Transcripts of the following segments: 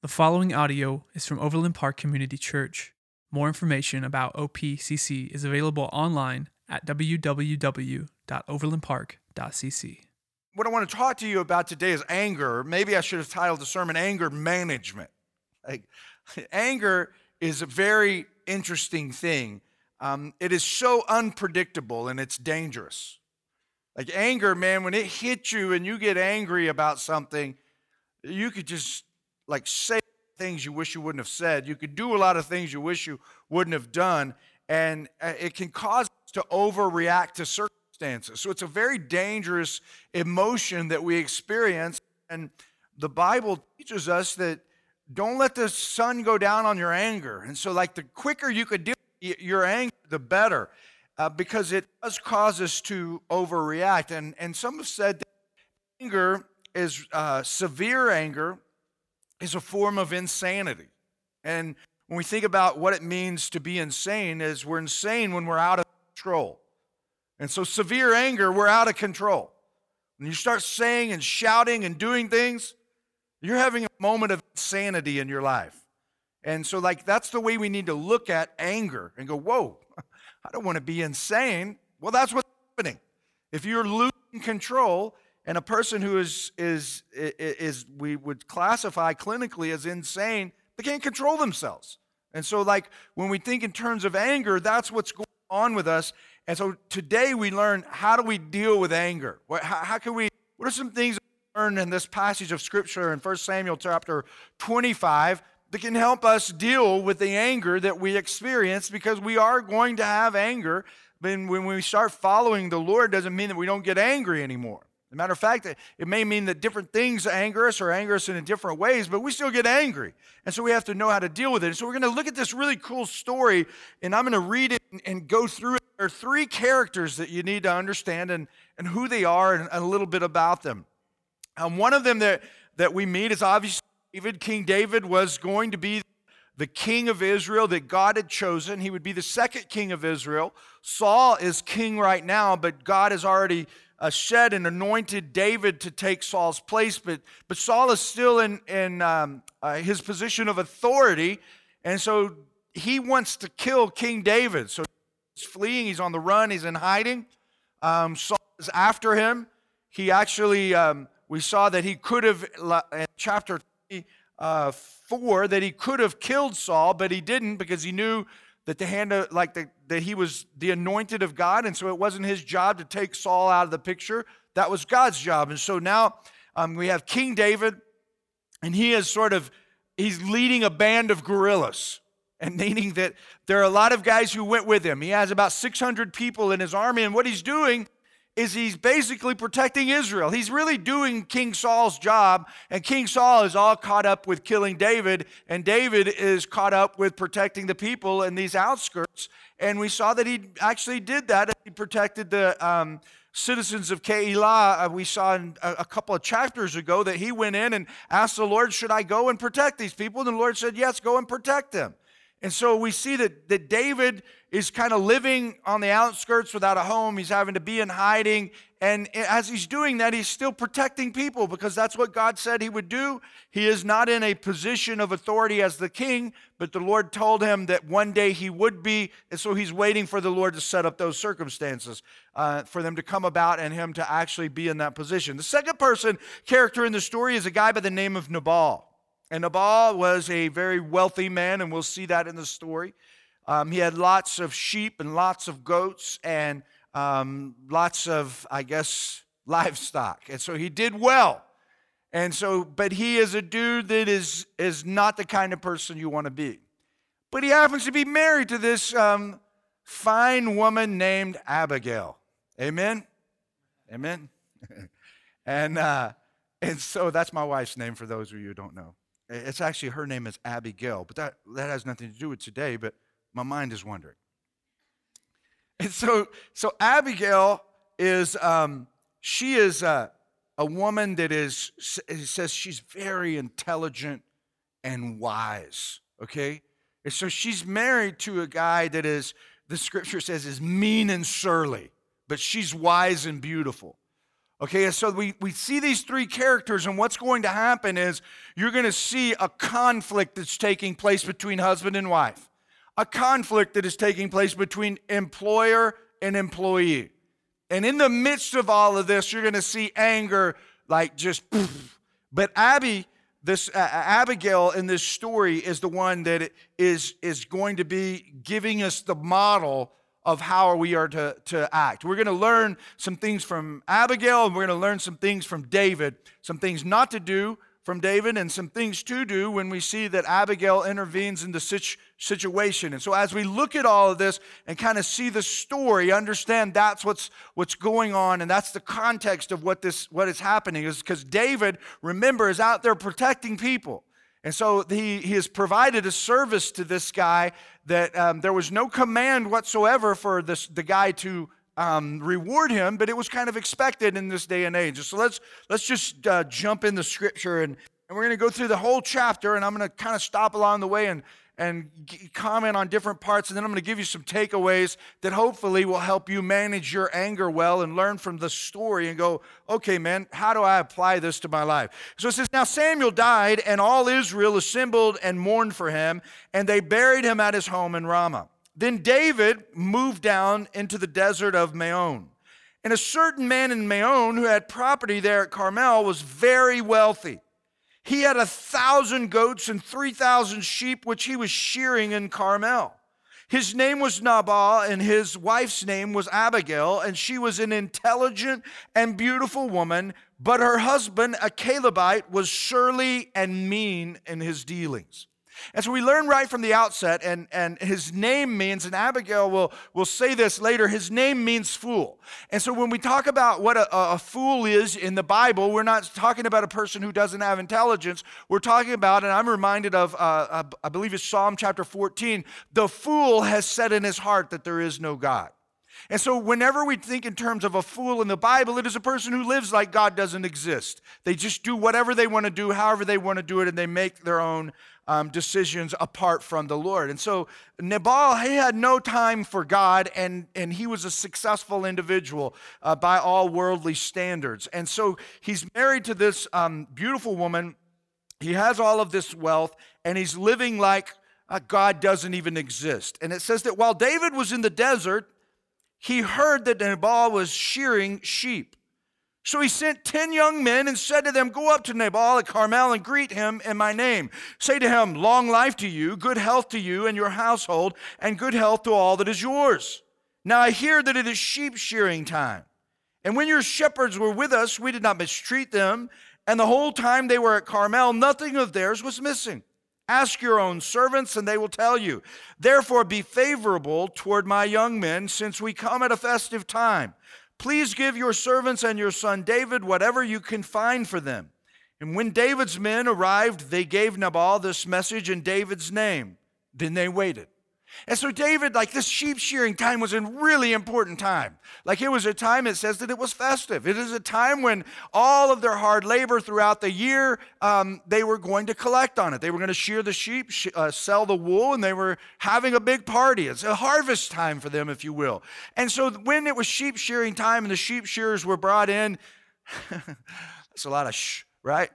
The following audio is from Overland Park Community Church. More information about OPCC is available online at www.overlandpark.cc. What I want to talk to you about today is anger. Maybe I should have titled the sermon Anger Management. Like, anger is a very interesting thing. Um, it is so unpredictable and it's dangerous. Like anger, man, when it hits you and you get angry about something, you could just like say things you wish you wouldn't have said. You could do a lot of things you wish you wouldn't have done, and uh, it can cause us to overreact to circumstances. So it's a very dangerous emotion that we experience, and the Bible teaches us that don't let the sun go down on your anger. And so, like, the quicker you could deal your anger, the better, uh, because it does cause us to overreact. And, and some have said that anger is uh, severe anger is a form of insanity. And when we think about what it means to be insane, is we're insane when we're out of control. And so severe anger, we're out of control. When you start saying and shouting and doing things, you're having a moment of insanity in your life. And so, like, that's the way we need to look at anger and go, whoa, I don't want to be insane. Well, that's what's happening. If you're losing control, and a person who is, is, is, we would classify clinically as insane, they can't control themselves. And so, like, when we think in terms of anger, that's what's going on with us. And so today we learn how do we deal with anger? How, how can we, what are some things we learn in this passage of Scripture in 1 Samuel chapter 25 that can help us deal with the anger that we experience because we are going to have anger. But when we start following the Lord, doesn't mean that we don't get angry anymore. As a matter of fact, it may mean that different things anger us or anger us in different ways, but we still get angry. And so we have to know how to deal with it. so we're going to look at this really cool story, and I'm going to read it and go through it. There are three characters that you need to understand and, and who they are and, a little bit about them. Um, one of them that, that we meet is obviously David. King David was going to be the king of Israel that God had chosen. He would be the second king of Israel. Saul is king right now, but God has already uh, shed and anointed David to take Saul's place, but, but Saul is still in, in um, uh, his position of authority, and so he wants to kill King David. So he's fleeing, he's on the run, he's in hiding. Um, Saul is after him. He actually, um, we saw that he could have, in chapter 24, uh, that he could have killed Saul, but he didn't because he knew that the hand of, like the, that he was the anointed of God, and so it wasn't his job to take Saul out of the picture. That was God's job. And so now um, we have King David, and he is sort of he's leading a band of guerrillas. And meaning that there are a lot of guys who went with him. He has about 600 people in his army, and what he's doing is he's basically protecting Israel. He's really doing King Saul's job, and King Saul is all caught up with killing David, and David is caught up with protecting the people in these outskirts. And we saw that he actually did that. He protected the um, citizens of Keilah. Uh, we saw in a, a couple of chapters ago that he went in and asked the Lord, Should I go and protect these people? And the Lord said, Yes, go and protect them. And so we see that, that David is kind of living on the outskirts without a home. He's having to be in hiding. And as he's doing that, he's still protecting people because that's what God said he would do. He is not in a position of authority as the king, but the Lord told him that one day he would be. And so he's waiting for the Lord to set up those circumstances uh, for them to come about and him to actually be in that position. The second person character in the story is a guy by the name of Nabal. And Nabal was a very wealthy man, and we'll see that in the story. Um, he had lots of sheep and lots of goats and um, lots of, I guess, livestock. And so he did well. And so, but he is a dude that is, is not the kind of person you want to be. But he happens to be married to this um, fine woman named Abigail. Amen? Amen? and, uh, and so that's my wife's name for those of you who don't know. It's actually her name is Abigail, but that, that has nothing to do with today, but my mind is wondering. And so, so Abigail is, um, she is a, a woman that is, says she's very intelligent and wise, okay? And so she's married to a guy that is, the scripture says, is mean and surly, but she's wise and beautiful. Okay, so we, we see these three characters, and what's going to happen is you're going to see a conflict that's taking place between husband and wife, a conflict that is taking place between employer and employee. And in the midst of all of this, you're going to see anger like just. Poof. But Abby, this uh, Abigail in this story is the one that is is going to be giving us the model of how we are to, to act. We're going to learn some things from Abigail, and we're going to learn some things from David, some things not to do from David, and some things to do when we see that Abigail intervenes in the situ- situation. And so, as we look at all of this and kind of see the story, understand that's what's what's going on, and that's the context of what this what is happening. Is because David, remember, is out there protecting people. And so he, he has provided a service to this guy that um, there was no command whatsoever for this, the guy to um, reward him, but it was kind of expected in this day and age. So let's, let's just uh, jump in the scripture and, and we're going to go through the whole chapter and I'm going to kind of stop along the way and and comment on different parts. And then I'm going to give you some takeaways that hopefully will help you manage your anger well and learn from the story and go, okay, man, how do I apply this to my life? So it says, Now Samuel died, and all Israel assembled and mourned for him, and they buried him at his home in Ramah. Then David moved down into the desert of Maon. And a certain man in Maon who had property there at Carmel was very wealthy. He had a thousand goats and 3,000 sheep, which he was shearing in Carmel. His name was Nabal, and his wife's name was Abigail, and she was an intelligent and beautiful woman, but her husband, a Calebite, was surly and mean in his dealings. And so we learn right from the outset, and, and his name means, and Abigail will, will say this later, his name means fool. And so when we talk about what a, a fool is in the Bible, we're not talking about a person who doesn't have intelligence. We're talking about, and I'm reminded of, uh, I believe it's Psalm chapter 14, the fool has said in his heart that there is no God. And so, whenever we think in terms of a fool in the Bible, it is a person who lives like God doesn't exist. They just do whatever they want to do, however they want to do it, and they make their own um, decisions apart from the Lord. And so Nabal, he had no time for God, and, and he was a successful individual uh, by all worldly standards. And so he's married to this um, beautiful woman. He has all of this wealth, and he's living like uh, God doesn't even exist. And it says that while David was in the desert, he heard that Nabal was shearing sheep. So he sent ten young men and said to them, Go up to Nabal at Carmel and greet him in my name. Say to him, Long life to you, good health to you and your household, and good health to all that is yours. Now I hear that it is sheep shearing time. And when your shepherds were with us, we did not mistreat them. And the whole time they were at Carmel, nothing of theirs was missing. Ask your own servants, and they will tell you. Therefore, be favorable toward my young men, since we come at a festive time. Please give your servants and your son David whatever you can find for them. And when David's men arrived, they gave Nabal this message in David's name. Then they waited. And so, David, like this sheep shearing time was a really important time. Like it was a time, it says that it was festive. It is a time when all of their hard labor throughout the year, um, they were going to collect on it. They were going to shear the sheep, uh, sell the wool, and they were having a big party. It's a harvest time for them, if you will. And so, when it was sheep shearing time and the sheep shearers were brought in, that's a lot of shh, right?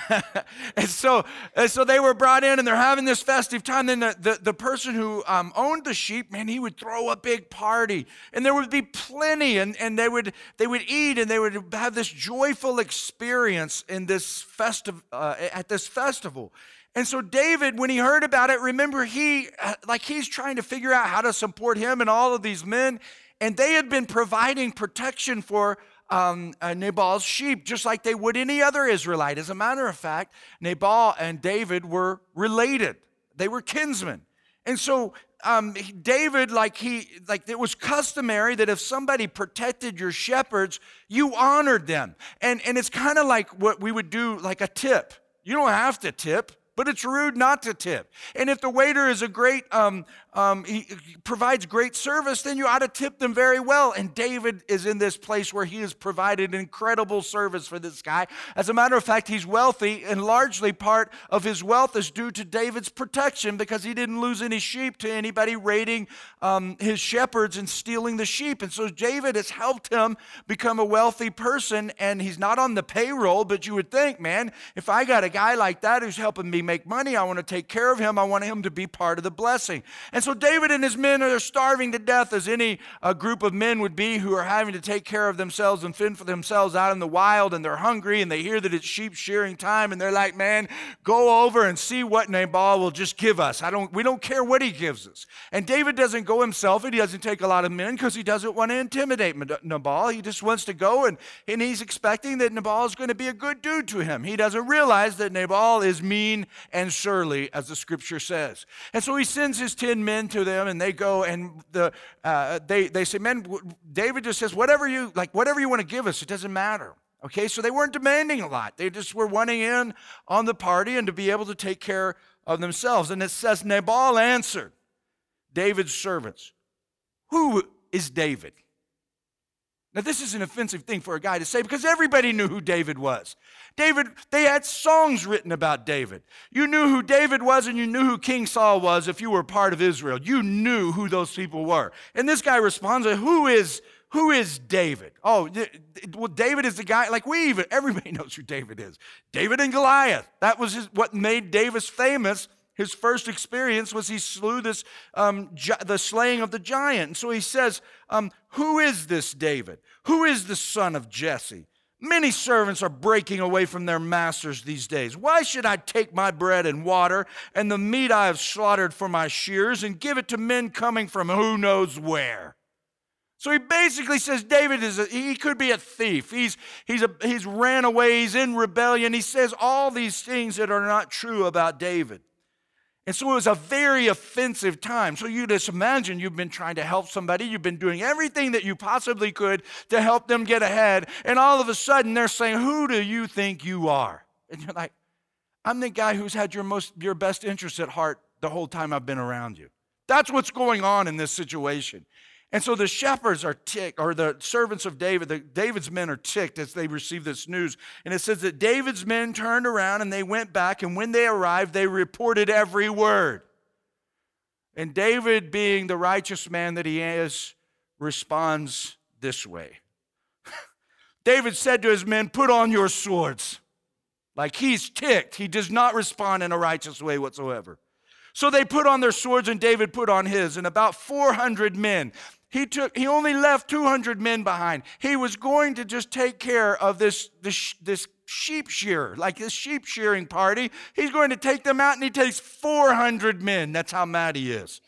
and so and so they were brought in and they're having this festive time. Then the, the, the person who um, owned the sheep man he would throw a big party and there would be plenty and, and they would they would eat and they would have this joyful experience in this festive uh, at this festival. And so David, when he heard about it, remember he uh, like he's trying to figure out how to support him and all of these men, and they had been providing protection for um, uh, Nabal's sheep, just like they would any other Israelite. As a matter of fact, Nabal and David were related, they were kinsmen. And so um, David, like he, like it was customary that if somebody protected your shepherds, you honored them. And, and it's kind of like what we would do, like a tip. You don't have to tip. but it's rude not to tip. And if the waiter is a great, um, um, he, provides great service, then you ought to tip them very well. And David is in this place where he has provided incredible service for this guy. As a matter of fact, he's wealthy, and largely part of his wealth is due to David's protection because he didn't lose any sheep to anybody raiding um, his shepherds and stealing the sheep. And so David has helped him become a wealthy person, and he's not on the payroll, but you would think, man, if I got a guy like that who's helping me make money. I want to take care of him. I want him to be part of the blessing. And so David and his men are starving to death, as any uh, group of men would be who are having to take care of themselves and fend for themselves out in the wild. And they're hungry and they hear that it's sheep shearing time. And they're like, man, go over and see what Nabal will just give us. I don't, we don't care what he gives us. And David doesn't go himself and he doesn't take a lot of men because he doesn't want to intimidate Nabal. He just wants to go and, and he's expecting that Nabal is going to be a good dude to him. He doesn't realize that Nabal is mean and surly, as the scripture says. And so he sends his 10 men to them, and they go and the, uh, they, they say, Men, David just says, whatever you, like, whatever you want to give us, it doesn't matter. Okay, so they weren't demanding a lot. They just were wanting in on the party and to be able to take care of themselves. And it says, Nabal answered David's servants, Who is David? Now, this is an offensive thing for a guy to say because everybody knew who David was. David, they had songs written about David. You knew who David was and you knew who King Saul was if you were part of Israel. You knew who those people were. And this guy responds, Who is, who is David? Oh, well, David is the guy, like we even, everybody knows who David is. David and Goliath. That was his, what made Davis famous his first experience was he slew this, um, gi- the slaying of the giant. And so he says, um, Who is this David? Who is the son of Jesse? Many servants are breaking away from their masters these days. Why should I take my bread and water and the meat I have slaughtered for my shears and give it to men coming from who knows where? So he basically says David is a, he could be a thief. He's he's a, he's ran away. He's in rebellion. He says all these things that are not true about David. And so it was a very offensive time. So you just imagine you've been trying to help somebody, you've been doing everything that you possibly could to help them get ahead, and all of a sudden they're saying, Who do you think you are? And you're like, I'm the guy who's had your most your best interest at heart the whole time I've been around you. That's what's going on in this situation. And so the shepherds are ticked, or the servants of David, the, David's men are ticked as they receive this news. And it says that David's men turned around and they went back, and when they arrived, they reported every word. And David, being the righteous man that he is, responds this way David said to his men, Put on your swords. Like he's ticked. He does not respond in a righteous way whatsoever. So they put on their swords, and David put on his, and about 400 men. He took he only left 200 men behind. He was going to just take care of this this this sheep shearer, like this sheep shearing party. He's going to take them out and he takes 400 men. That's how mad he is.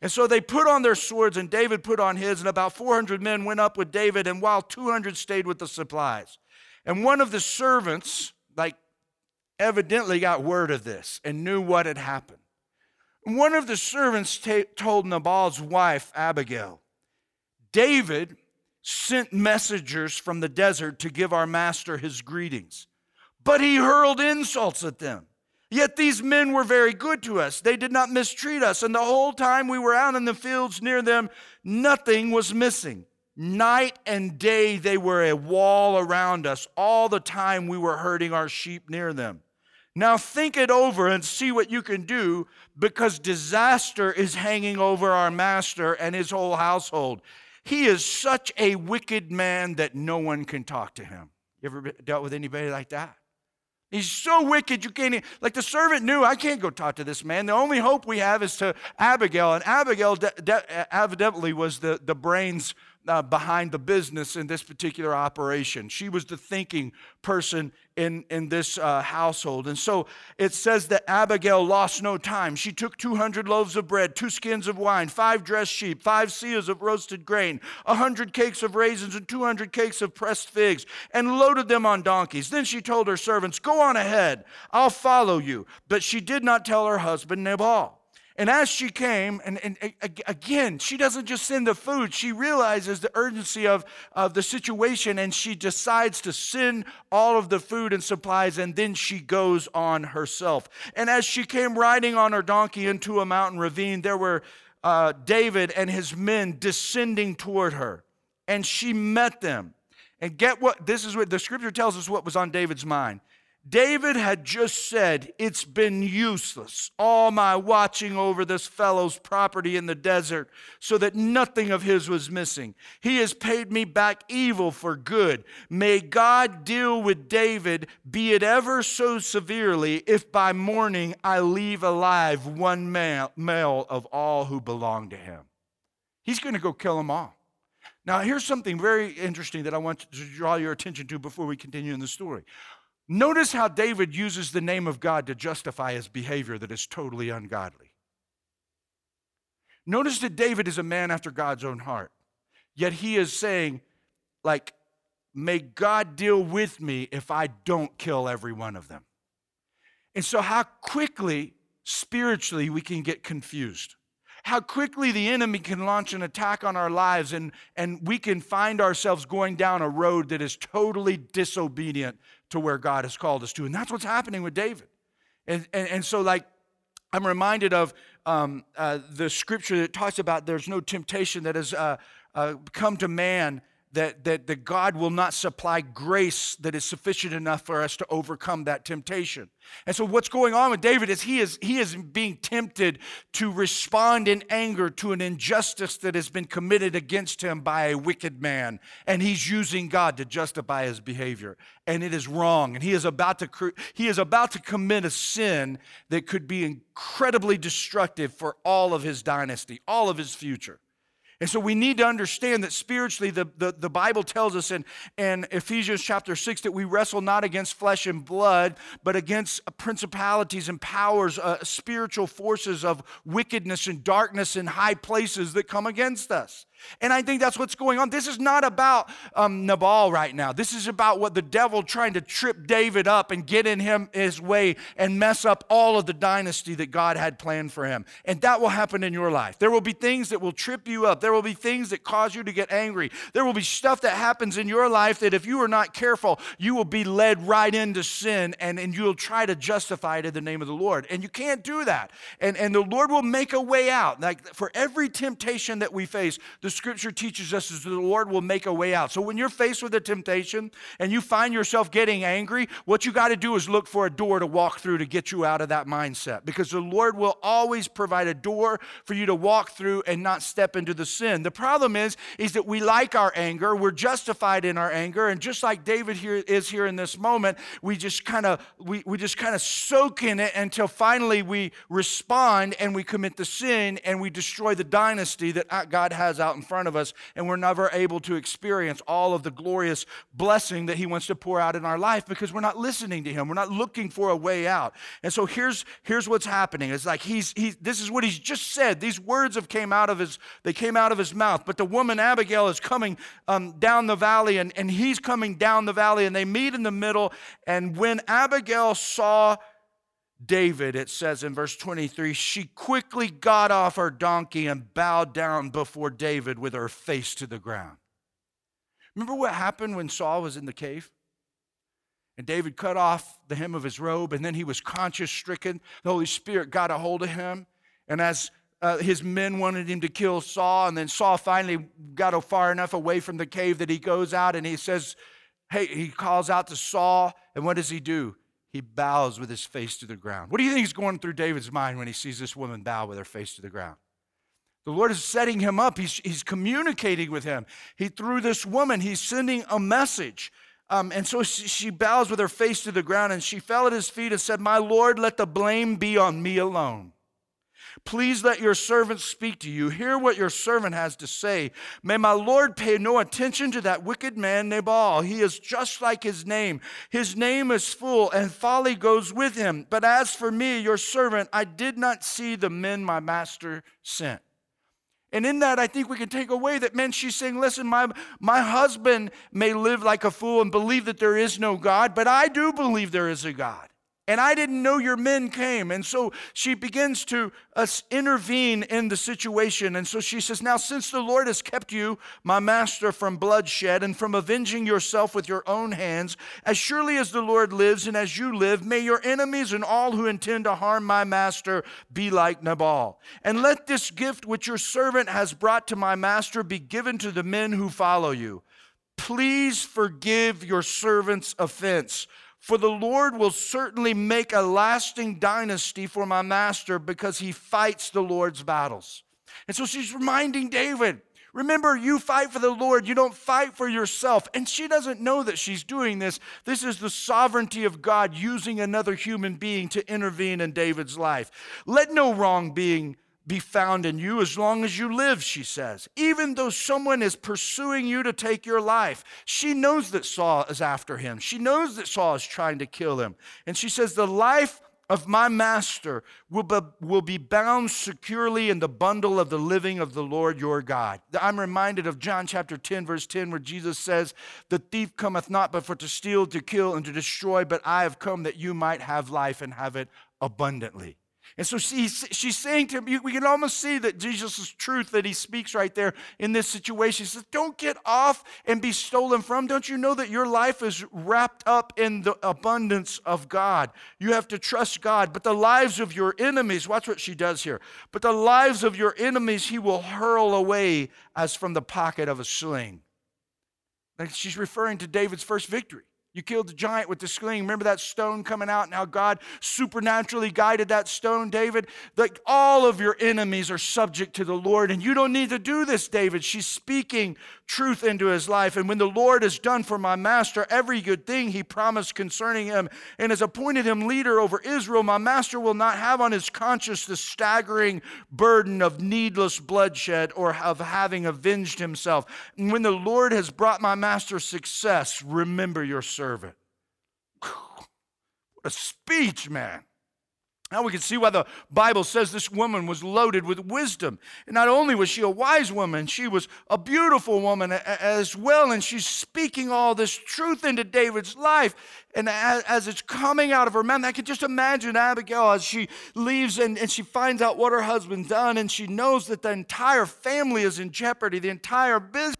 And so they put on their swords and David put on his and about 400 men went up with David and while 200 stayed with the supplies. And one of the servants like evidently got word of this and knew what had happened. One of the servants t- told Nabal's wife, Abigail, David sent messengers from the desert to give our master his greetings, but he hurled insults at them. Yet these men were very good to us. They did not mistreat us, and the whole time we were out in the fields near them, nothing was missing. Night and day they were a wall around us. All the time we were herding our sheep near them. Now think it over and see what you can do because disaster is hanging over our master and his whole household. He is such a wicked man that no one can talk to him. You ever dealt with anybody like that? He's so wicked, you can't, like the servant knew, I can't go talk to this man. The only hope we have is to Abigail. And Abigail de- de- evidently was the, the brains uh, behind the business in this particular operation. She was the thinking person in, in this uh, household. And so it says that Abigail lost no time. She took 200 loaves of bread, two skins of wine, five dressed sheep, five seahs of roasted grain, a 100 cakes of raisins, and 200 cakes of pressed figs, and loaded them on donkeys. Then she told her servants, Go on ahead, I'll follow you. But she did not tell her husband Nabal. And as she came, and, and, again, she doesn't just send the food, she realizes the urgency of, of the situation and she decides to send all of the food and supplies and then she goes on herself. And as she came riding on her donkey into a mountain ravine, there were uh, David and his men descending toward her. And she met them. And get what this is what the scripture tells us what was on David's mind. David had just said, It's been useless, all my watching over this fellow's property in the desert, so that nothing of his was missing. He has paid me back evil for good. May God deal with David, be it ever so severely, if by morning I leave alive one male, of all who belong to him. He's going to go kill them all. Now, here's something very interesting that I want to draw your attention to before we continue in the story. Notice how David uses the name of God to justify his behavior that is totally ungodly. Notice that David is a man after God's own heart, yet he is saying, like, may God deal with me if I don't kill every one of them. And so, how quickly spiritually we can get confused how quickly the enemy can launch an attack on our lives and, and we can find ourselves going down a road that is totally disobedient to where God has called us to. And that's what's happening with David. And, and, and so, like, I'm reminded of um, uh, the scripture that talks about there's no temptation that has uh, uh, come to man that, that, that God will not supply grace that is sufficient enough for us to overcome that temptation. And so what's going on with David is he is he is being tempted to respond in anger to an injustice that has been committed against him by a wicked man and he's using God to justify his behavior and it is wrong and he is about to he is about to commit a sin that could be incredibly destructive for all of his dynasty, all of his future. And so we need to understand that spiritually, the, the, the, Bible tells us in, in Ephesians chapter 6 that we wrestle not against flesh and blood, but against principalities and powers, uh, spiritual forces of wickedness and darkness in high places that come against us. And I think that's what's going on. This is not about um, Nabal right now. This is about what the devil trying to trip David up and get in him his way and mess up all of the dynasty that God had planned for him. And that will happen in your life. There will be things that will trip you up. There will be things that cause you to get angry. There will be stuff that happens in your life that if you are not careful, you will be led right into sin and, and you'll try to justify it in the name of the Lord. And you can't do that. And, and the Lord will make a way out. Like for every temptation that we face, the the scripture teaches us is the Lord will make a way out. So when you're faced with a temptation and you find yourself getting angry, what you got to do is look for a door to walk through to get you out of that mindset because the Lord will always provide a door for you to walk through and not step into the sin. The problem is is that we like our anger, we're justified in our anger, and just like David here is here in this moment, we just kind of we, we just kind of soak in it until finally we respond and we commit the sin and we destroy the dynasty that uh, God has out in front of us, and we're never able to experience all of the glorious blessing that He wants to pour out in our life because we're not listening to Him. We're not looking for a way out. And so here's, here's what's happening. It's like he's, he, this is what He's just said. These words have came out of His, they came out of His mouth. But the woman Abigail is coming um, down the valley, and, and He's coming down the valley, and they meet in the middle. And when Abigail saw David, it says in verse 23, she quickly got off her donkey and bowed down before David with her face to the ground. Remember what happened when Saul was in the cave? And David cut off the hem of his robe, and then he was conscience stricken. The Holy Spirit got a hold of him. And as uh, his men wanted him to kill Saul, and then Saul finally got far enough away from the cave that he goes out and he says, Hey, he calls out to Saul, and what does he do? He bows with his face to the ground. What do you think is going through David's mind when he sees this woman bow with her face to the ground? The Lord is setting him up. He's, he's communicating with him. He through this woman, he's sending a message. Um, and so she, she bows with her face to the ground and she fell at his feet and said, My Lord, let the blame be on me alone. Please let your servant speak to you. Hear what your servant has to say. May my Lord pay no attention to that wicked man Nabal. He is just like his name. His name is full, and folly goes with him. But as for me, your servant, I did not see the men my master sent. And in that, I think we can take away that, man, she's saying, listen, my, my husband may live like a fool and believe that there is no God, but I do believe there is a God. And I didn't know your men came. And so she begins to uh, intervene in the situation. And so she says, Now, since the Lord has kept you, my master, from bloodshed and from avenging yourself with your own hands, as surely as the Lord lives and as you live, may your enemies and all who intend to harm my master be like Nabal. And let this gift which your servant has brought to my master be given to the men who follow you. Please forgive your servant's offense. For the Lord will certainly make a lasting dynasty for my master because he fights the Lord's battles. And so she's reminding David, remember, you fight for the Lord, you don't fight for yourself. And she doesn't know that she's doing this. This is the sovereignty of God using another human being to intervene in David's life. Let no wrong being be found in you as long as you live, she says. Even though someone is pursuing you to take your life, she knows that Saul is after him. She knows that Saul is trying to kill him. And she says, The life of my master will be, will be bound securely in the bundle of the living of the Lord your God. I'm reminded of John chapter 10, verse 10, where Jesus says, The thief cometh not but for to steal, to kill, and to destroy, but I have come that you might have life and have it abundantly. And so she, she's saying to him, we can almost see that Jesus' truth that he speaks right there in this situation. He says, Don't get off and be stolen from. Don't you know that your life is wrapped up in the abundance of God? You have to trust God. But the lives of your enemies, watch what she does here. But the lives of your enemies he will hurl away as from the pocket of a sling. Like she's referring to David's first victory. You killed the giant with the sling. Remember that stone coming out and how God supernaturally guided that stone, David? Like all of your enemies are subject to the Lord, and you don't need to do this, David. She's speaking truth into his life. And when the Lord has done for my master every good thing he promised concerning him and has appointed him leader over Israel, my master will not have on his conscience the staggering burden of needless bloodshed or of having avenged himself. And when the Lord has brought my master success, remember your. What a speech, man. Now we can see why the Bible says this woman was loaded with wisdom. And not only was she a wise woman, she was a beautiful woman as well. And she's speaking all this truth into David's life. And as, it's coming out of her mouth, I can just imagine Abigail as she leaves and, and she finds out what her husband's done, and she knows that the entire family is in jeopardy, the entire business,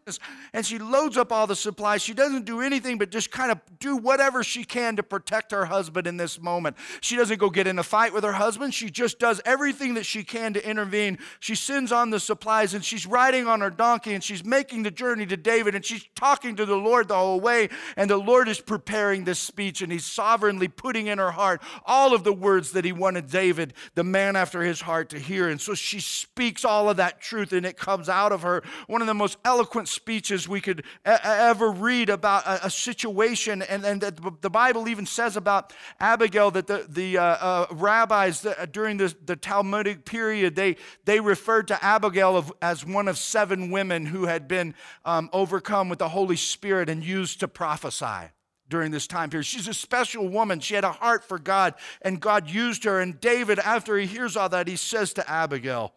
and she loads up all the supplies. She doesn't do anything but just kind of do whatever she can to protect her husband in this moment. She doesn't go get in a fight with her husband, she just does everything that she can to intervene. She sends on the supplies, and she's riding on her donkey, and she's making the journey to David, and she's talking to the Lord the whole way, and the Lord is preparing this speech and he's sovereignly putting in her heart all of the words that he wanted David, the man after his heart, to hear. And so she speaks all of that truth and it comes out of her. One of the most eloquent speeches we could ever read about a, a situation. And, and the Bible even says about Abigail that the, the uh, uh, rabbis uh, during the, the Talmudic period, they, they referred to Abigail of, as one of seven women who had been um, overcome with the Holy Spirit and used to prophesy during this time period. She's a special woman. She had a heart for God, and God used her. And David, after he hears all that, he says to Abigail,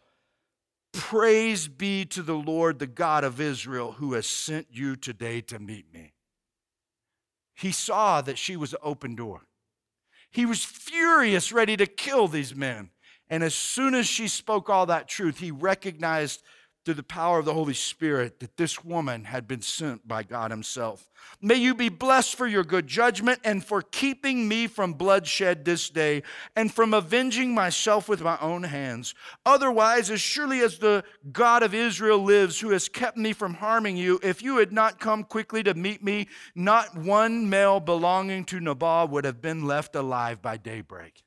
Praise be to the Lord, the God of Israel, who has sent you today to meet me. He saw that she was an open door. He was furious, ready to kill these men. And as soon as she spoke all that truth, he recognized through the power of the Holy Spirit that this woman had been sent by God Himself. May you be blessed for your good judgment and for keeping me from bloodshed this day and from avenging myself with my own hands. Otherwise, as surely as the God of Israel lives, who has kept me from harming you, if you had not come quickly to meet me, not one male belonging to Nabal would have been left alive by daybreak.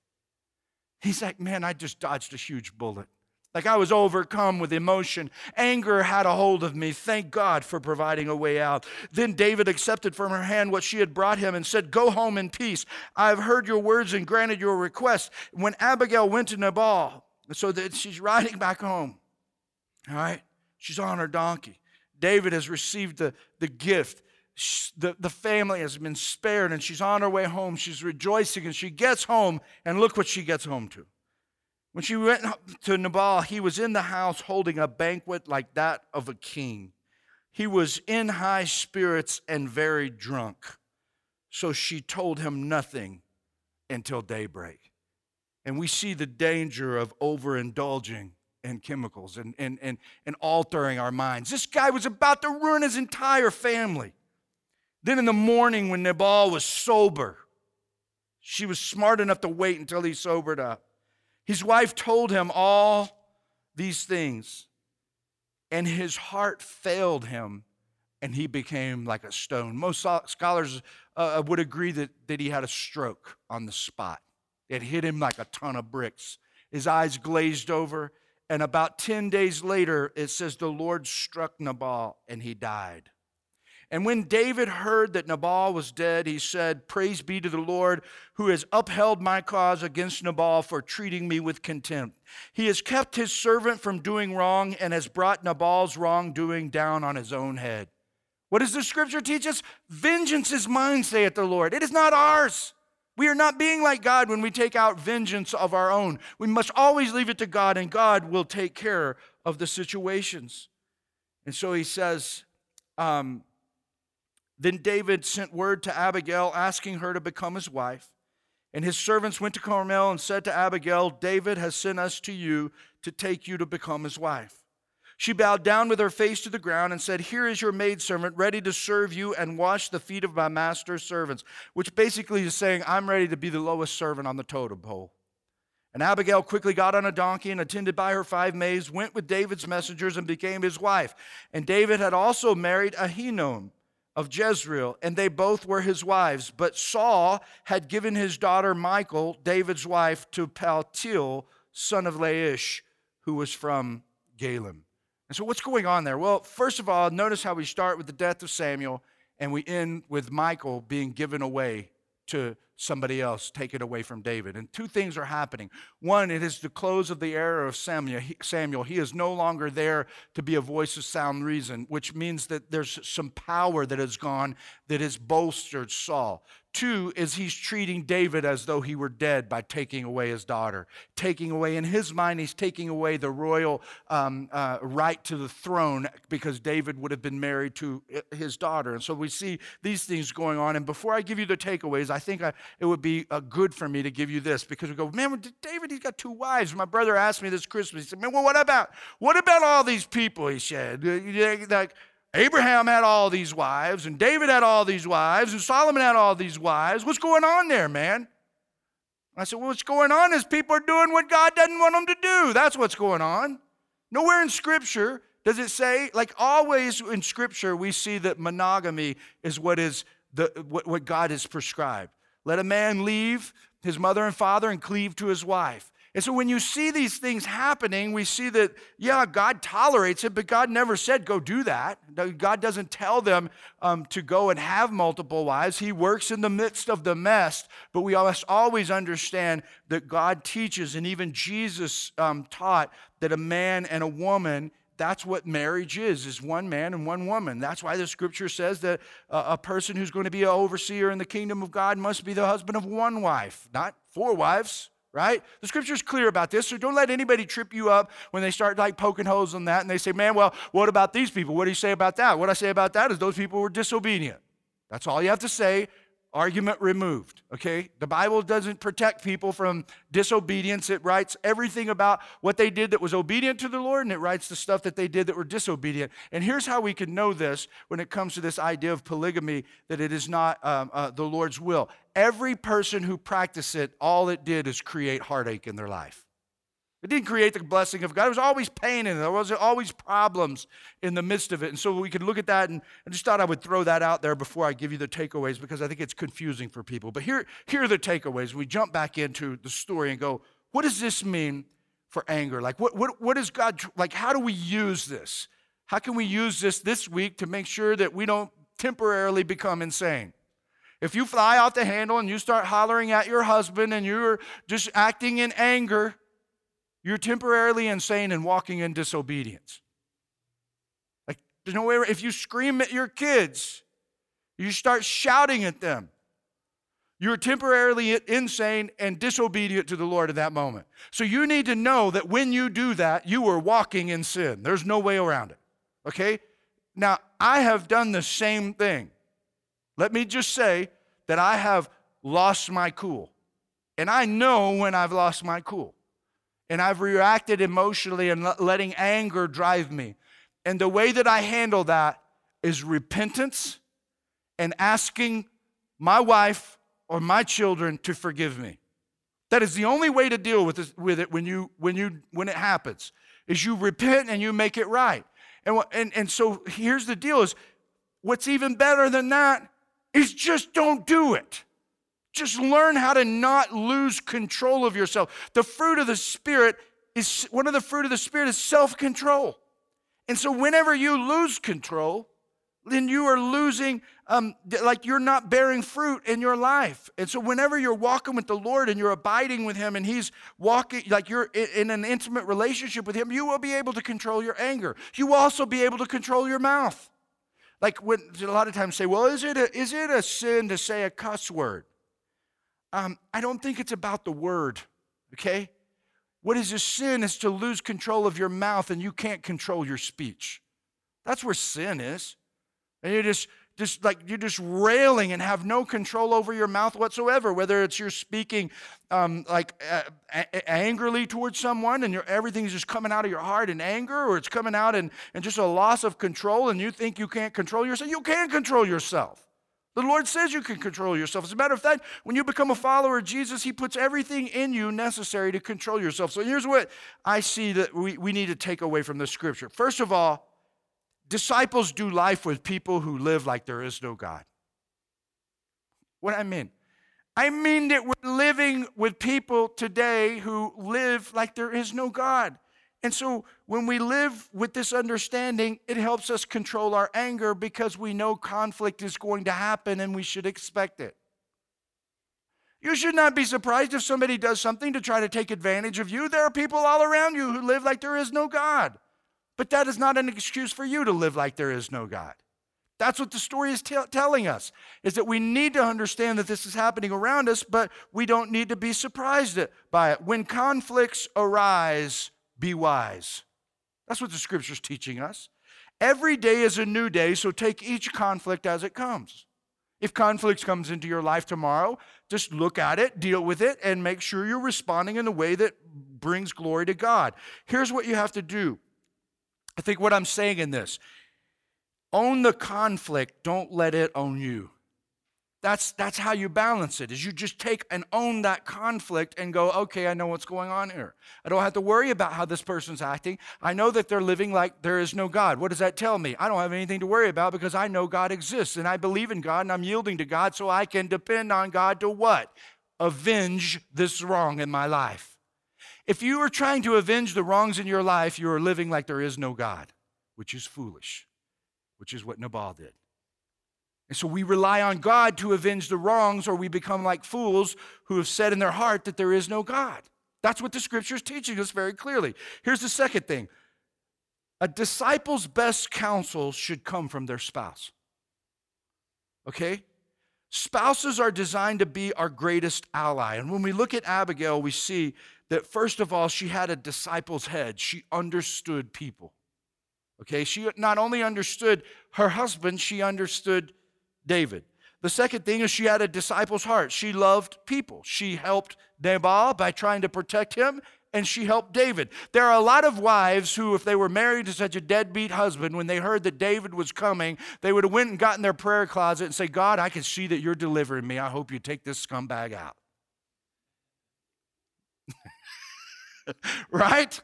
He's like, man, I just dodged a huge bullet. Like I was overcome with emotion. Anger had a hold of me. Thank God for providing a way out. Then David accepted from her hand what she had brought him and said, Go home in peace. I have heard your words and granted your request. When Abigail went to Nabal, so that she's riding back home, all right? She's on her donkey. David has received the, the gift. The, the family has been spared, and she's on her way home. She's rejoicing, and she gets home, and look what she gets home to. When she went to Nabal, he was in the house holding a banquet like that of a king. He was in high spirits and very drunk. So she told him nothing until daybreak. And we see the danger of overindulging in chemicals and, and, and, and altering our minds. This guy was about to ruin his entire family. Then in the morning, when Nabal was sober, she was smart enough to wait until he sobered up. His wife told him all these things, and his heart failed him, and he became like a stone. Most scholars uh, would agree that, that he had a stroke on the spot. It hit him like a ton of bricks. His eyes glazed over, and about 10 days later, it says the Lord struck Nabal and he died. And when David heard that Nabal was dead, he said, Praise be to the Lord who has upheld my cause against Nabal for treating me with contempt. He has kept his servant from doing wrong and has brought Nabal's wrongdoing down on his own head. What does the scripture teach us? Vengeance is mine, saith the Lord. It is not ours. We are not being like God when we take out vengeance of our own. We must always leave it to God, and God will take care of the situations. And so he says, um, Then David sent word to Abigail asking her to become his wife. And his servants went to Carmel and said to Abigail, David has sent us to you to take you to become his wife. She bowed down with her face to the ground and said, Here is your maidservant ready to serve you and wash the feet of my master's servants, which basically is saying, I'm ready to be the lowest servant on the totem pole. And Abigail quickly got on a donkey and, attended by her five maids, went with David's messengers and became his wife. And David had also married Ahinoam of Jezreel, and they both were his wives. But Saul had given his daughter Michal, David's wife, to Paltiel, son of Laish, who was from Gallim. And so, what's going on there? Well, first of all, notice how we start with the death of Samuel and we end with Michal being given away to somebody else, take it away from David. And two things are happening. One, it is the close of the era of Samuel. He, Samuel. he is no longer there to be a voice of sound reason, which means that there's some power that has gone that has bolstered Saul. Two is he's treating David as though he were dead by taking away his daughter. Taking away, in his mind, he's taking away the royal um, uh, right to the throne because David would have been married to uh, his daughter. And so we see these things going on. And before I give you the takeaways, I think I, it would be uh, good for me to give you this because we go, man, David, he's got two wives. My brother asked me this Christmas, he said, man, well, what about, what about all these people? He said, like, Abraham had all these wives, and David had all these wives, and Solomon had all these wives. What's going on there, man? I said, well, What's going on is people are doing what God doesn't want them to do. That's what's going on. Nowhere in Scripture does it say, like always in Scripture, we see that monogamy is what is the, what, what God has prescribed. Let a man leave his mother and father and cleave to his wife. And so when you see these things happening, we see that, yeah, God tolerates it, but God never said go do that. God doesn't tell them um, to go and have multiple wives. He works in the midst of the mess, but we must always understand that God teaches, and even Jesus um, taught that a man and a woman that's what marriage is is one man and one woman that's why the scripture says that a person who's going to be an overseer in the kingdom of god must be the husband of one wife not four wives right? The scripture's clear about this, so don't let anybody trip you up when they start like poking holes in that and they say, man, well, what about these people? What do you say about that? What I say about that is those people were disobedient. That's all you have to say argument removed. Okay? The Bible doesn't protect people from disobedience. It writes everything about what they did that was obedient to the Lord, and it writes the stuff that they did that were disobedient. And here's how we can know this when it comes to this idea of polygamy that it is not um, uh, the Lord's will. Every person who practiced it, all it did is create heartache in their life. It didn't create the blessing of God. There was always pain in it. There was always problems in the midst of it. And so we can look at that, and I just thought I would throw that out there before I give you the takeaways because I think it's confusing for people. But here, here are the takeaways. We jump back into the story and go, what does this mean for anger? Like, what, what, what is God, like, how do we use this? How can we use this this week to make sure that we don't temporarily become insane? If you fly off the handle and you start hollering at your husband and you're just acting in anger, you're temporarily insane and walking in disobedience. Like, there's no way, if you scream at your kids, you start shouting at them, you're temporarily insane and disobedient to the Lord at that moment. So you need to know that when you do that, you are walking in sin. There's no way around it. Okay? Now, I have done the same thing. Let me just say that I have lost my cool. And I know when I've lost my cool. And I've reacted emotionally and letting anger drive me. And the way that I handle that is repentance and asking my wife or my children to forgive me. That is the only way to deal with, this, with it when, you, when, you, when it happens, is you repent and you make it right. And, and, and so here's the deal is what's even better than that is just don't do it. Just learn how to not lose control of yourself. The fruit of the Spirit is one of the fruit of the Spirit is self control. And so, whenever you lose control, then you are losing, um, like you're not bearing fruit in your life. And so, whenever you're walking with the Lord and you're abiding with Him and He's walking, like you're in an intimate relationship with Him, you will be able to control your anger. You will also be able to control your mouth. Like when a lot of times say, well, is it a, is it a sin to say a cuss word? Um, I don't think it's about the word, okay? What is a sin is to lose control of your mouth and you can't control your speech. That's where sin is. And you're just, just like you're just railing and have no control over your mouth whatsoever, whether it's you're speaking um, like uh, a- angrily towards someone and everything's just coming out of your heart in anger, or it's coming out in, in just a loss of control and you think you can't control yourself. You can control yourself. The Lord says you can control yourself. As a matter of fact, when you become a follower of Jesus, He puts everything in you necessary to control yourself. So here's what I see that we, we need to take away from the scripture. First of all, disciples do life with people who live like there is no God. What I mean? I mean that we're living with people today who live like there is no God. And so when we live with this understanding, it helps us control our anger because we know conflict is going to happen and we should expect it. You should not be surprised if somebody does something to try to take advantage of you. There are people all around you who live like there is no God. But that is not an excuse for you to live like there is no God. That's what the story is t- telling us is that we need to understand that this is happening around us, but we don't need to be surprised by it. When conflicts arise, be wise. That's what the scripture's teaching us. Every day is a new day, so take each conflict as it comes. If conflict comes into your life tomorrow, just look at it, deal with it, and make sure you're responding in a way that brings glory to God. Here's what you have to do. I think what I'm saying in this own the conflict, don't let it own you. That's, that's how you balance it is you just take and own that conflict and go okay i know what's going on here. I don't have to worry about how this person's acting. I know that they're living like there is no god. What does that tell me? I don't have anything to worry about because i know god exists and i believe in god and i'm yielding to god so i can depend on god to what? Avenge this wrong in my life. If you are trying to avenge the wrongs in your life you are living like there is no god which is foolish which is what nabal did and so we rely on God to avenge the wrongs, or we become like fools who have said in their heart that there is no God. That's what the scripture is teaching us very clearly. Here's the second thing a disciple's best counsel should come from their spouse. Okay? Spouses are designed to be our greatest ally. And when we look at Abigail, we see that first of all, she had a disciple's head. She understood people. Okay? She not only understood her husband, she understood David. The second thing is she had a disciple's heart. She loved people. She helped Nabal by trying to protect him, and she helped David. There are a lot of wives who, if they were married to such a deadbeat husband, when they heard that David was coming, they would have went and got in their prayer closet and say, God, I can see that you're delivering me. I hope you take this scumbag out. right?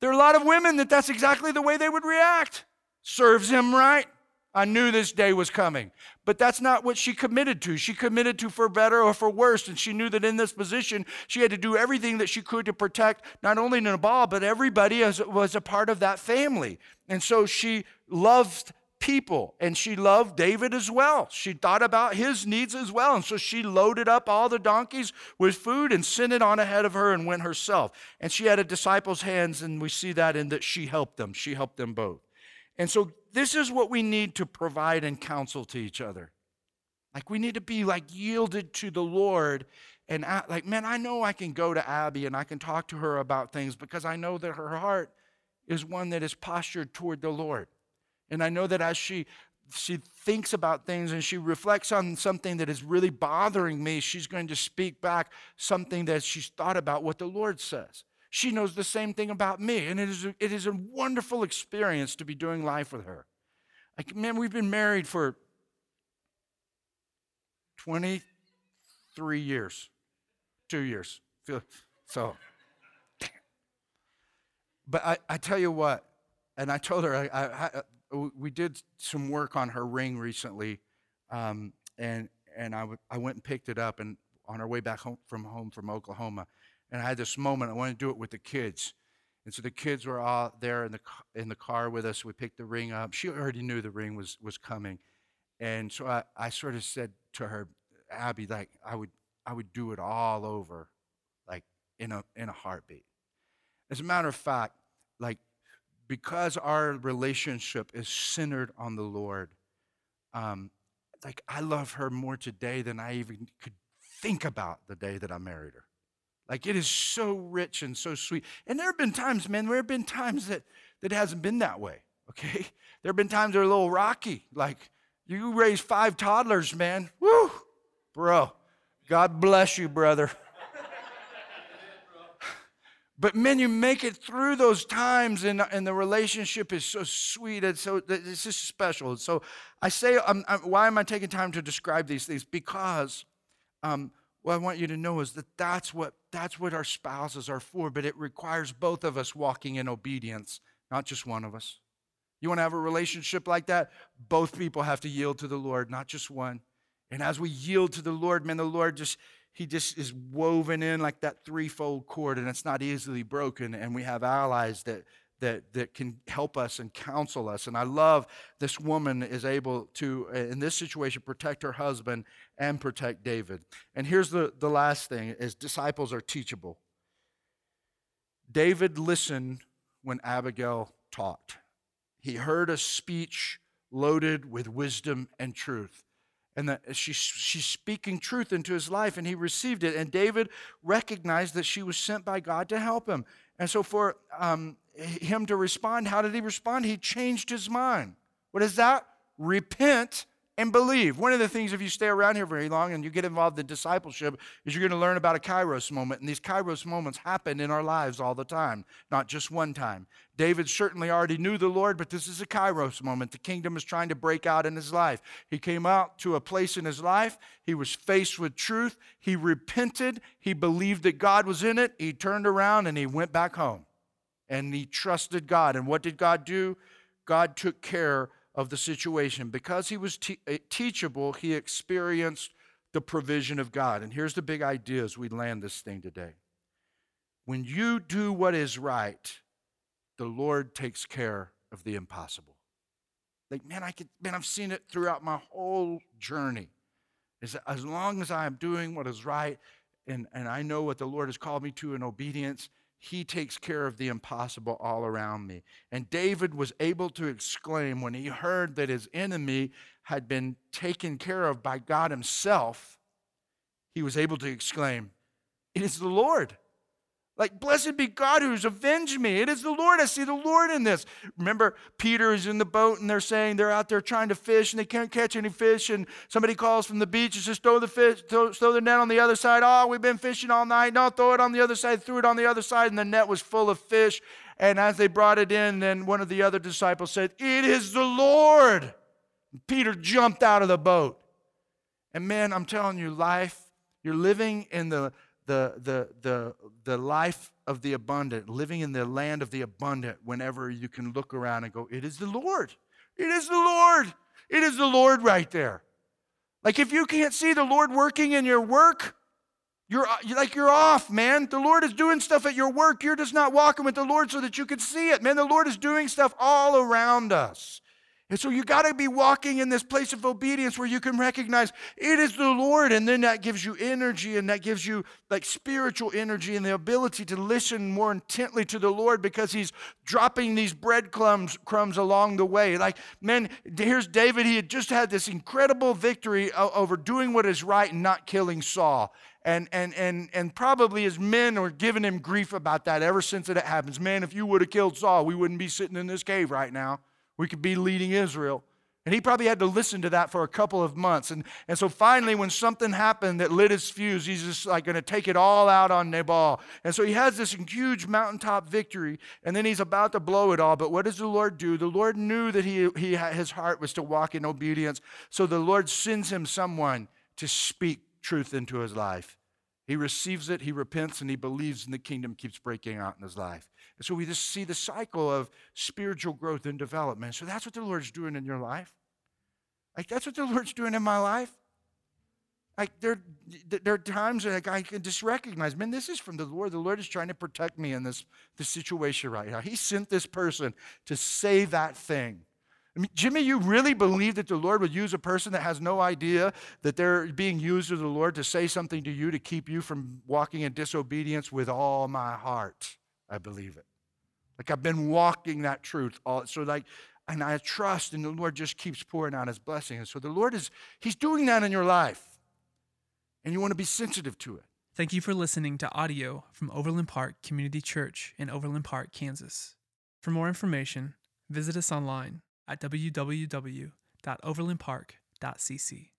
There are a lot of women that that's exactly the way they would react. Serves him right. I knew this day was coming. But that's not what she committed to. She committed to for better or for worse. And she knew that in this position, she had to do everything that she could to protect not only Nabal, but everybody as was a part of that family. And so she loved people and she loved David as well. She thought about his needs as well. And so she loaded up all the donkeys with food and sent it on ahead of her and went herself. And she had a disciple's hands, and we see that in that she helped them. She helped them both. And so this is what we need to provide and counsel to each other. Like we need to be like yielded to the Lord and like, man, I know I can go to Abby and I can talk to her about things because I know that her heart is one that is postured toward the Lord. And I know that as she she thinks about things and she reflects on something that is really bothering me, she's going to speak back something that she's thought about what the Lord says. She knows the same thing about me, and it is it is a wonderful experience to be doing life with her. Like, man, we've been married for 23 years, two years. So, but I, I tell you what, and I told her I, I, we did some work on her ring recently, um, and and I, w- I went and picked it up, and on our way back home from home from Oklahoma, and I had this moment. I wanted to do it with the kids, and so the kids were all there in the in the car with us. We picked the ring up. She already knew the ring was was coming, and so I, I sort of said to her, Abby, like I would I would do it all over, like in a in a heartbeat. As a matter of fact, like because our relationship is centered on the Lord, um, like I love her more today than I even could think about the day that I married her. Like it is so rich and so sweet. And there have been times, man, there have been times that that hasn't been that way. Okay, there have been times that are a little rocky. Like you raise five toddlers, man. Woo, bro. God bless you, brother. But man, you make it through those times, and, and the relationship is so sweet. and so it's just special. So I say, why am I taking time to describe these things? Because um, what I want you to know is that that's what that's what our spouses are for. But it requires both of us walking in obedience, not just one of us. You want to have a relationship like that? Both people have to yield to the Lord, not just one. And as we yield to the Lord, man, the Lord just he just is woven in like that threefold cord and it's not easily broken and we have allies that that that can help us and counsel us. And i love this woman is able to in this situation protect her husband and protect david. And here's the the last thing is disciples are teachable. David listened when abigail talked he heard a speech loaded with wisdom and truth and that she, she's speaking truth into his life and he received it. And david recognized that she was sent by god to help him. And so for um, him to respond how did he respond he changed his mind what is that repent and believe. One of the things, if you stay around here very long and you get involved in discipleship, is you're going to learn about a kairos moment. And these kairos moments happen in our lives all the time, not just one time. David certainly already knew the Lord, but this is a kairos moment. The kingdom is trying to break out in his life. He came out to a place in his life, he was faced with truth, he repented, he believed that God was in it, he turned around and he went back home. And he trusted God. And what did God do? God took care of the situation. Because he was te- eh, teachable, he experienced the provision of God. And here's the big idea as we land this thing today. When you do what is right, the Lord takes care of the impossible. Like, man, I could, man, I've seen it throughout my whole journey. Is as long as I am doing what is right and, and I know what the Lord has called me to in obedience, he takes care of the impossible all around me. And David was able to exclaim when he heard that his enemy had been taken care of by God Himself, he was able to exclaim, It is the Lord. Like, blessed be God who's avenged me. It is the Lord. I see the Lord in this. Remember, Peter is in the boat and they're saying they're out there trying to fish and they can't catch any fish. And somebody calls from the beach and says, throw the fish, throw, throw the net on the other side. Oh, we've been fishing all night. No, throw it on the other side. Threw it on the other side and the net was full of fish. And as they brought it in, then one of the other disciples said, It is the Lord. And Peter jumped out of the boat. And man, I'm telling you, life, you're living in the the, the, the, the life of the abundant, living in the land of the abundant, whenever you can look around and go, It is the Lord. It is the Lord. It is the Lord right there. Like if you can't see the Lord working in your work, you're uh, like you're off, man. The Lord is doing stuff at your work. You're just not walking with the Lord so that you can see it. Man, the Lord is doing stuff all around us. And so you got to be walking in this place of obedience where you can recognize it is the Lord. And then that gives you energy and that gives you like spiritual energy and the ability to listen more intently to the Lord because He's dropping these breadcrumbs crumbs along the way. Like, man, here's David. He had just had this incredible victory over doing what is right and not killing Saul. And, and, and, and probably his men are giving him grief about that ever since it happens. Man, if you would have killed Saul, we wouldn't be sitting in this cave right now. We could be leading Israel. And he probably had to listen to that for a couple of months. And, and so finally, when something happened that lit his fuse, he's just like going to take it all out on Nabal. And so he has this huge mountaintop victory, and then he's about to blow it all. But what does the Lord do? The Lord knew that he, he his heart was to walk in obedience. So the Lord sends him someone to speak truth into his life. He receives it, he repents, and he believes, and the kingdom keeps breaking out in his life. And so we just see the cycle of spiritual growth and development. So that's what the Lord's doing in your life. Like that's what the Lord's doing in my life. Like there, there are times that I can just recognize, man, this is from the Lord. The Lord is trying to protect me in this, this situation right now. He sent this person to say that thing. I mean, Jimmy, you really believe that the Lord would use a person that has no idea that they're being used of the Lord to say something to you to keep you from walking in disobedience with all my heart? I believe it. Like I've been walking that truth. All, so like, and I trust, and the Lord just keeps pouring out his blessing. And so the Lord is, He's doing that in your life. And you want to be sensitive to it. Thank you for listening to audio from Overland Park Community Church in Overland Park, Kansas. For more information, visit us online at www.overlandpark.cc.